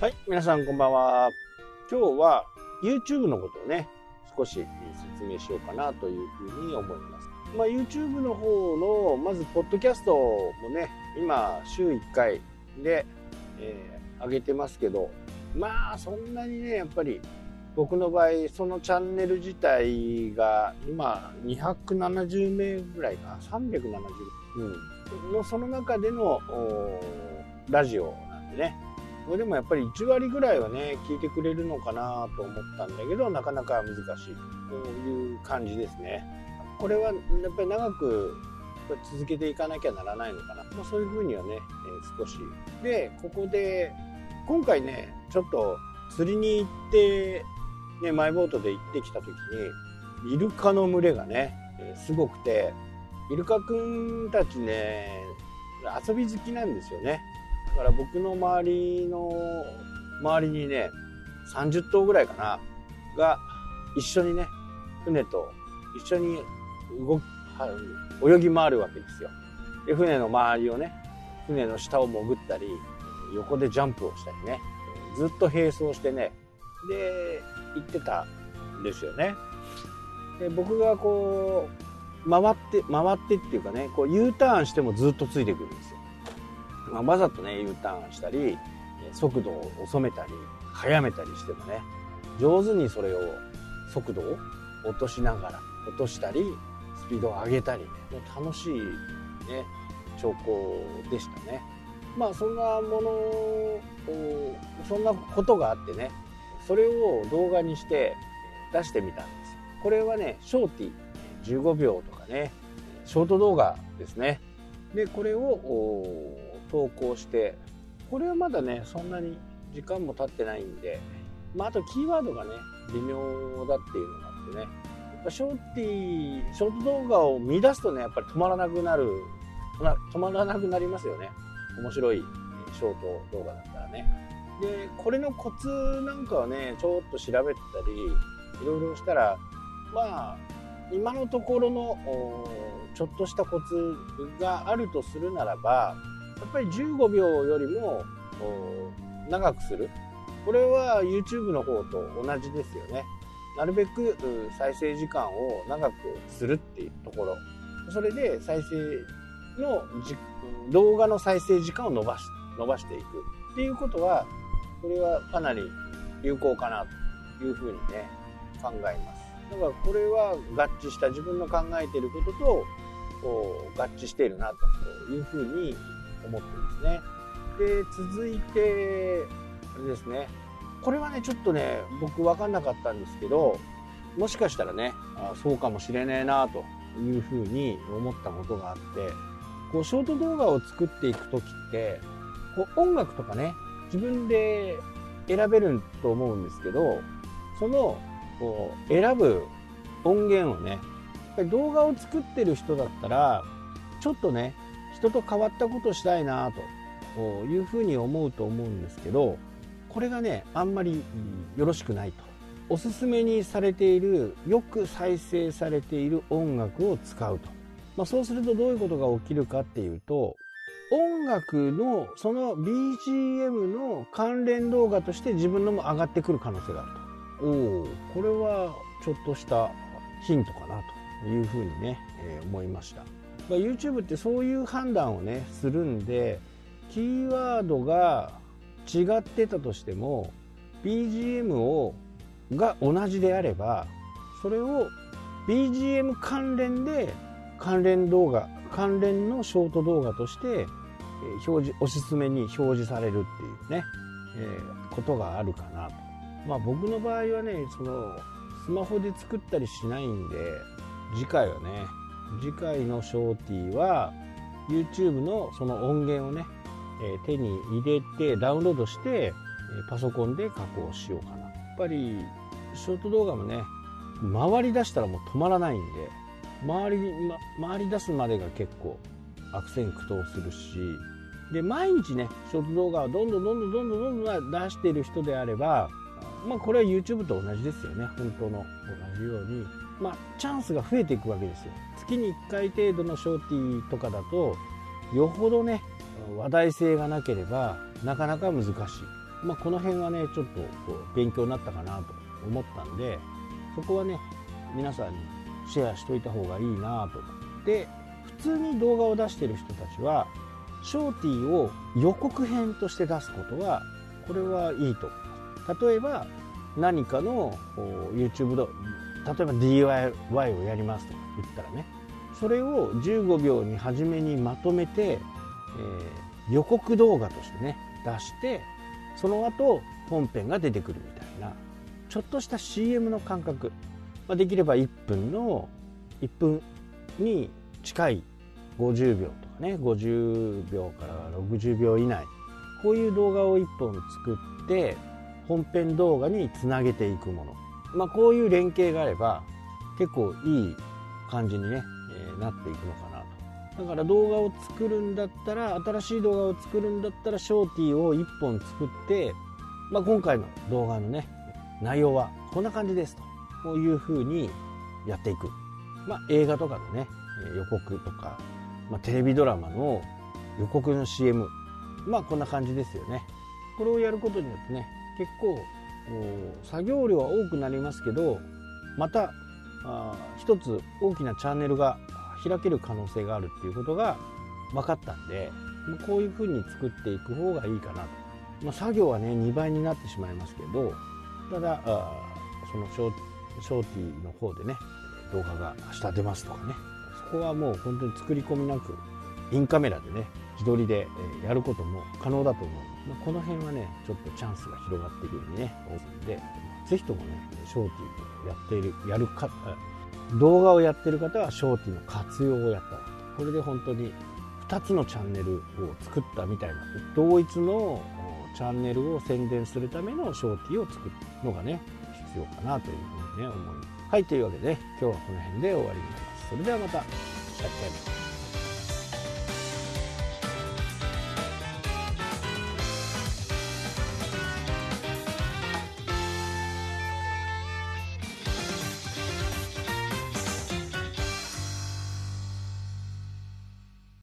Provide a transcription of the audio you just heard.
はい、皆さんこんばんは。今日は YouTube のことをね、少し説明しようかなというふうに思います。まあ、YouTube の方の、まず、ポッドキャストもね、今、週1回で、えー、上げてますけど、まあ、そんなにね、やっぱり、僕の場合、そのチャンネル自体が、今、270名ぐらいか、370、うん。の、その中での、ラジオなんでね、これでもやっぱり1割ぐらいはね聞いてくれるのかなと思ったんだけどなかなか難しいと。いう感じですね。これはやっぱり長く続けていかなきゃならないのかな、まあ、そういうふうにはね、えー、少し。でここで今回ねちょっと釣りに行ってねマイボートで行ってきた時にイルカの群れがね、えー、すごくてイルカくんたちね遊び好きなんですよね。から僕の周りの周りにね30頭ぐらいかなが一緒にね船と一緒に動泳ぎ回るわけですよ。で船の周りをね船の下を潜ったり横でジャンプをしたりねずっと並走してねで行ってたんですよね。で僕がこう回って回ってっていうかねこう U ターンしてもずっとついてくるんです。よまあ、わざとね U ターンしたり速度を遅めたり速めたりしてもね上手にそれを速度を落としながら落としたりスピードを上げたりね楽しいね兆候でしたね。まあそんなものそんなことがあってねそれを動画にして出してみたんです。これはねショーティー15秒とかねショート動画ですね。でこれを投稿してこれはまだねそんなに時間も経ってないんで、まあ、あとキーワードがね微妙だっていうのがあってね。ショーティーショート動画を見出すとねやっぱり止まらなくなる止まらなくなりますよね。面白いショート動画だったらね。でこれのコツなんかはねちょっと調べたりいろいろしたらまあ今のところのちょっとしたコツがあるとするならばやっぱり15秒よりも長くする。これは YouTube の方と同じですよね。なるべく再生時間を長くするっていうところ。それで再生の動画の再生時間を伸ばし伸ばしていくっていうことはこれはかなり有効かなというふうにね考えます。だからこれは合致した自分の考えていることと合致しているなというふうに思ってますね。で続いてあれですねこれはねちょっとね僕分かんなかったんですけどもしかしたらねあそうかもしれねえなというふうに思ったことがあってこうショート動画を作っていく時ってこう音楽とかね自分で選べると思うんですけどそのこう選ぶ音源をねやっぱり動画を作ってる人だったらちょっとね人と変わったことしたいなというふうに思うと思うんですけどこれがねあんまりよろしくないと。おすすめにされているよく再生されている音楽を使うと、まあ、そうするとどういうことが起きるかっていうと音楽のその BGM の関連動画として自分のも上がってくる可能性があると。おおこれはちょっとしたヒントかなというふうにね、えー、思いました。まあ、YouTube ってそういう判断をねするんでキーワードが違ってたとしても BGM をが同じであればそれを BGM 関連で関連動画関連のショート動画として表示おすすめに表示されるっていうね、えー、ことがあるかなと。まあ僕の場合はねそのスマホで作ったりしないんで次回はね次回のショーティーは YouTube のその音源をね、え手に入れてダウンロードしてパソコンで加工しようかな。やっぱりショート動画もね回り出したらもう止まらないんで回り,、ま、回り出すまでが結構悪戦苦闘するしで毎日ねショート動画をどんどんどんどんどんどんどん出している人であればまあこれは YouTube と同じですよね。本当の同じように。まあ、チャンスが増えていくわけですよ。月に1回程度のショーティーとかだとよほどね話題性がなければなかなか難しい。まあ、この辺はねちょっとこう勉強になったかなと思ったんでそこはね皆さんにシェアしといた方がいいなと思って。普通に動画を出してる人たちはショーティーを予告編として出すことはこれはいいと例えば何かの YouTube の例えば DIY をやりますとか言ったらねそれを15秒に初めにまとめて、えー、予告動画としてね出してその後本編が出てくるみたいなちょっとした CM の感覚、まあ、できれば1分の1分に近い50秒とかね50秒から60秒以内こういう動画を1本作って本編動画につなげていくもの、まあ、こういう連携があれば結構いい感じにね、えー、なっていくのかなと。だから動画を作るんだったら新しい動画を作るんだったらショーティーを1本作って、まあ、今回の動画のね内容はこんな感じですと。こういうふうにやっていく、まあ、映画とかのね予告とか、まあ、テレビドラマの予告の CM まあこんな感じですよね。これをやることによってね結構作業量は多くなりますけどまた一つ大きなチャンネルが開ける可能性があるっていうことが分かったんでこういうふうに作っていく方がいいかなと、まあ、作業はね2倍になってしまいますけどただそのショショーティーの方でね動画が明日出ますとかね。そこはもう本当に作り込みなくインカメラでね自撮りでやることも可能だと思う。まあ、この辺はねちょっとチャンスが広がっているようにね思うんでぜひともねショーティーやっているやるか動画をやってる方はショーティーの活用をやったこれで本当に2つのチャンネルを作ったみたいな同一のチャンネルを宣伝するためのショーティーを作るのがね必要かなというふうにね思います。はいというわけで、ね、今日はこの辺で終わりになります。それではまた。来週